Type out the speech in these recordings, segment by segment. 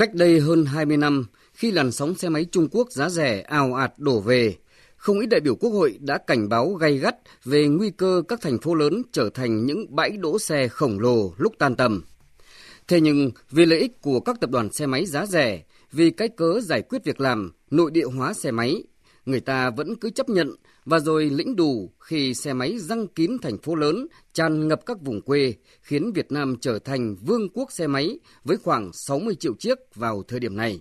Cách đây hơn 20 năm, khi làn sóng xe máy Trung Quốc giá rẻ ào ạt đổ về, không ít đại biểu Quốc hội đã cảnh báo gay gắt về nguy cơ các thành phố lớn trở thành những bãi đỗ xe khổng lồ lúc tan tầm. Thế nhưng vì lợi ích của các tập đoàn xe máy giá rẻ, vì cái cớ giải quyết việc làm, nội địa hóa xe máy, người ta vẫn cứ chấp nhận và rồi lĩnh đủ khi xe máy răng kín thành phố lớn, tràn ngập các vùng quê, khiến Việt Nam trở thành vương quốc xe máy với khoảng 60 triệu chiếc vào thời điểm này.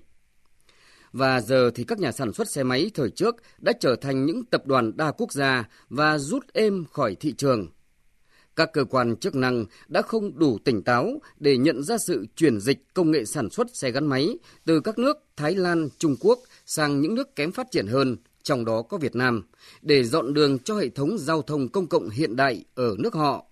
Và giờ thì các nhà sản xuất xe máy thời trước đã trở thành những tập đoàn đa quốc gia và rút êm khỏi thị trường. Các cơ quan chức năng đã không đủ tỉnh táo để nhận ra sự chuyển dịch công nghệ sản xuất xe gắn máy từ các nước Thái Lan, Trung Quốc sang những nước kém phát triển hơn, trong đó có Việt Nam, để dọn đường cho hệ thống giao thông công cộng hiện đại ở nước họ.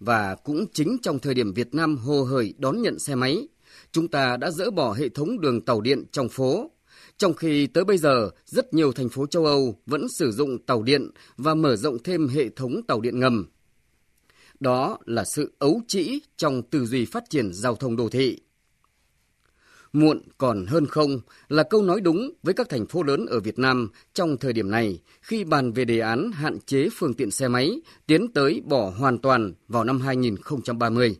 Và cũng chính trong thời điểm Việt Nam hồ hởi đón nhận xe máy, chúng ta đã dỡ bỏ hệ thống đường tàu điện trong phố. Trong khi tới bây giờ, rất nhiều thành phố châu Âu vẫn sử dụng tàu điện và mở rộng thêm hệ thống tàu điện ngầm. Đó là sự ấu trĩ trong tư duy phát triển giao thông đô thị. Muộn còn hơn không là câu nói đúng với các thành phố lớn ở Việt Nam trong thời điểm này khi bàn về đề án hạn chế phương tiện xe máy tiến tới bỏ hoàn toàn vào năm 2030.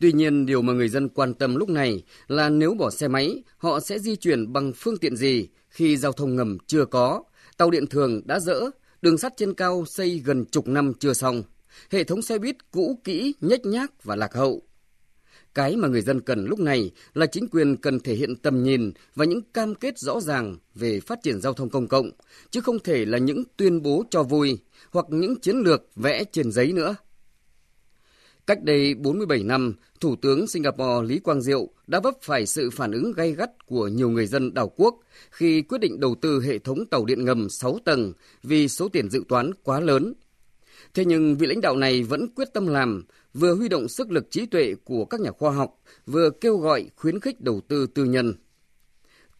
Tuy nhiên, điều mà người dân quan tâm lúc này là nếu bỏ xe máy, họ sẽ di chuyển bằng phương tiện gì khi giao thông ngầm chưa có, tàu điện thường đã dỡ, đường sắt trên cao xây gần chục năm chưa xong, hệ thống xe buýt cũ kỹ, nhếch nhác và lạc hậu. Cái mà người dân cần lúc này là chính quyền cần thể hiện tầm nhìn và những cam kết rõ ràng về phát triển giao thông công cộng, chứ không thể là những tuyên bố cho vui hoặc những chiến lược vẽ trên giấy nữa. Cách đây 47 năm, Thủ tướng Singapore Lý Quang Diệu đã vấp phải sự phản ứng gay gắt của nhiều người dân đảo quốc khi quyết định đầu tư hệ thống tàu điện ngầm 6 tầng vì số tiền dự toán quá lớn. Thế nhưng vị lãnh đạo này vẫn quyết tâm làm, vừa huy động sức lực trí tuệ của các nhà khoa học, vừa kêu gọi khuyến khích đầu tư tư nhân.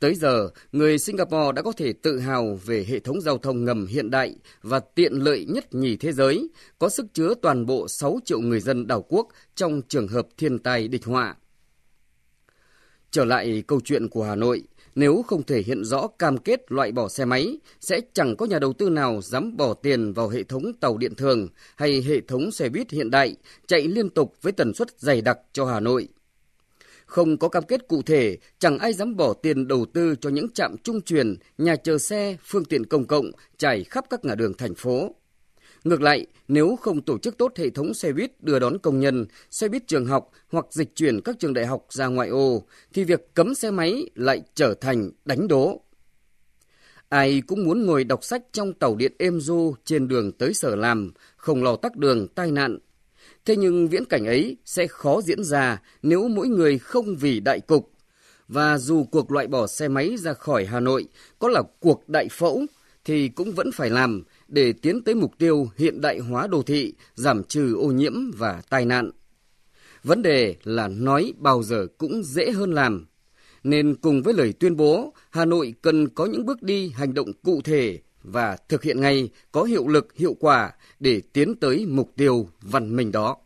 Tới giờ, người Singapore đã có thể tự hào về hệ thống giao thông ngầm hiện đại và tiện lợi nhất nhì thế giới, có sức chứa toàn bộ 6 triệu người dân đảo quốc trong trường hợp thiên tai địch họa. Trở lại câu chuyện của Hà Nội, nếu không thể hiện rõ cam kết loại bỏ xe máy, sẽ chẳng có nhà đầu tư nào dám bỏ tiền vào hệ thống tàu điện thường hay hệ thống xe buýt hiện đại chạy liên tục với tần suất dày đặc cho Hà Nội. Không có cam kết cụ thể, chẳng ai dám bỏ tiền đầu tư cho những trạm trung truyền, nhà chờ xe, phương tiện công cộng trải khắp các ngã đường thành phố. Ngược lại, nếu không tổ chức tốt hệ thống xe buýt đưa đón công nhân, xe buýt trường học hoặc dịch chuyển các trường đại học ra ngoại ô, thì việc cấm xe máy lại trở thành đánh đố. Ai cũng muốn ngồi đọc sách trong tàu điện êm du trên đường tới sở làm, không lo tắc đường, tai nạn. Thế nhưng viễn cảnh ấy sẽ khó diễn ra nếu mỗi người không vì đại cục. Và dù cuộc loại bỏ xe máy ra khỏi Hà Nội có là cuộc đại phẫu, thì cũng vẫn phải làm để tiến tới mục tiêu hiện đại hóa đô thị, giảm trừ ô nhiễm và tai nạn. Vấn đề là nói bao giờ cũng dễ hơn làm. Nên cùng với lời tuyên bố, Hà Nội cần có những bước đi hành động cụ thể và thực hiện ngay có hiệu lực hiệu quả để tiến tới mục tiêu văn minh đó.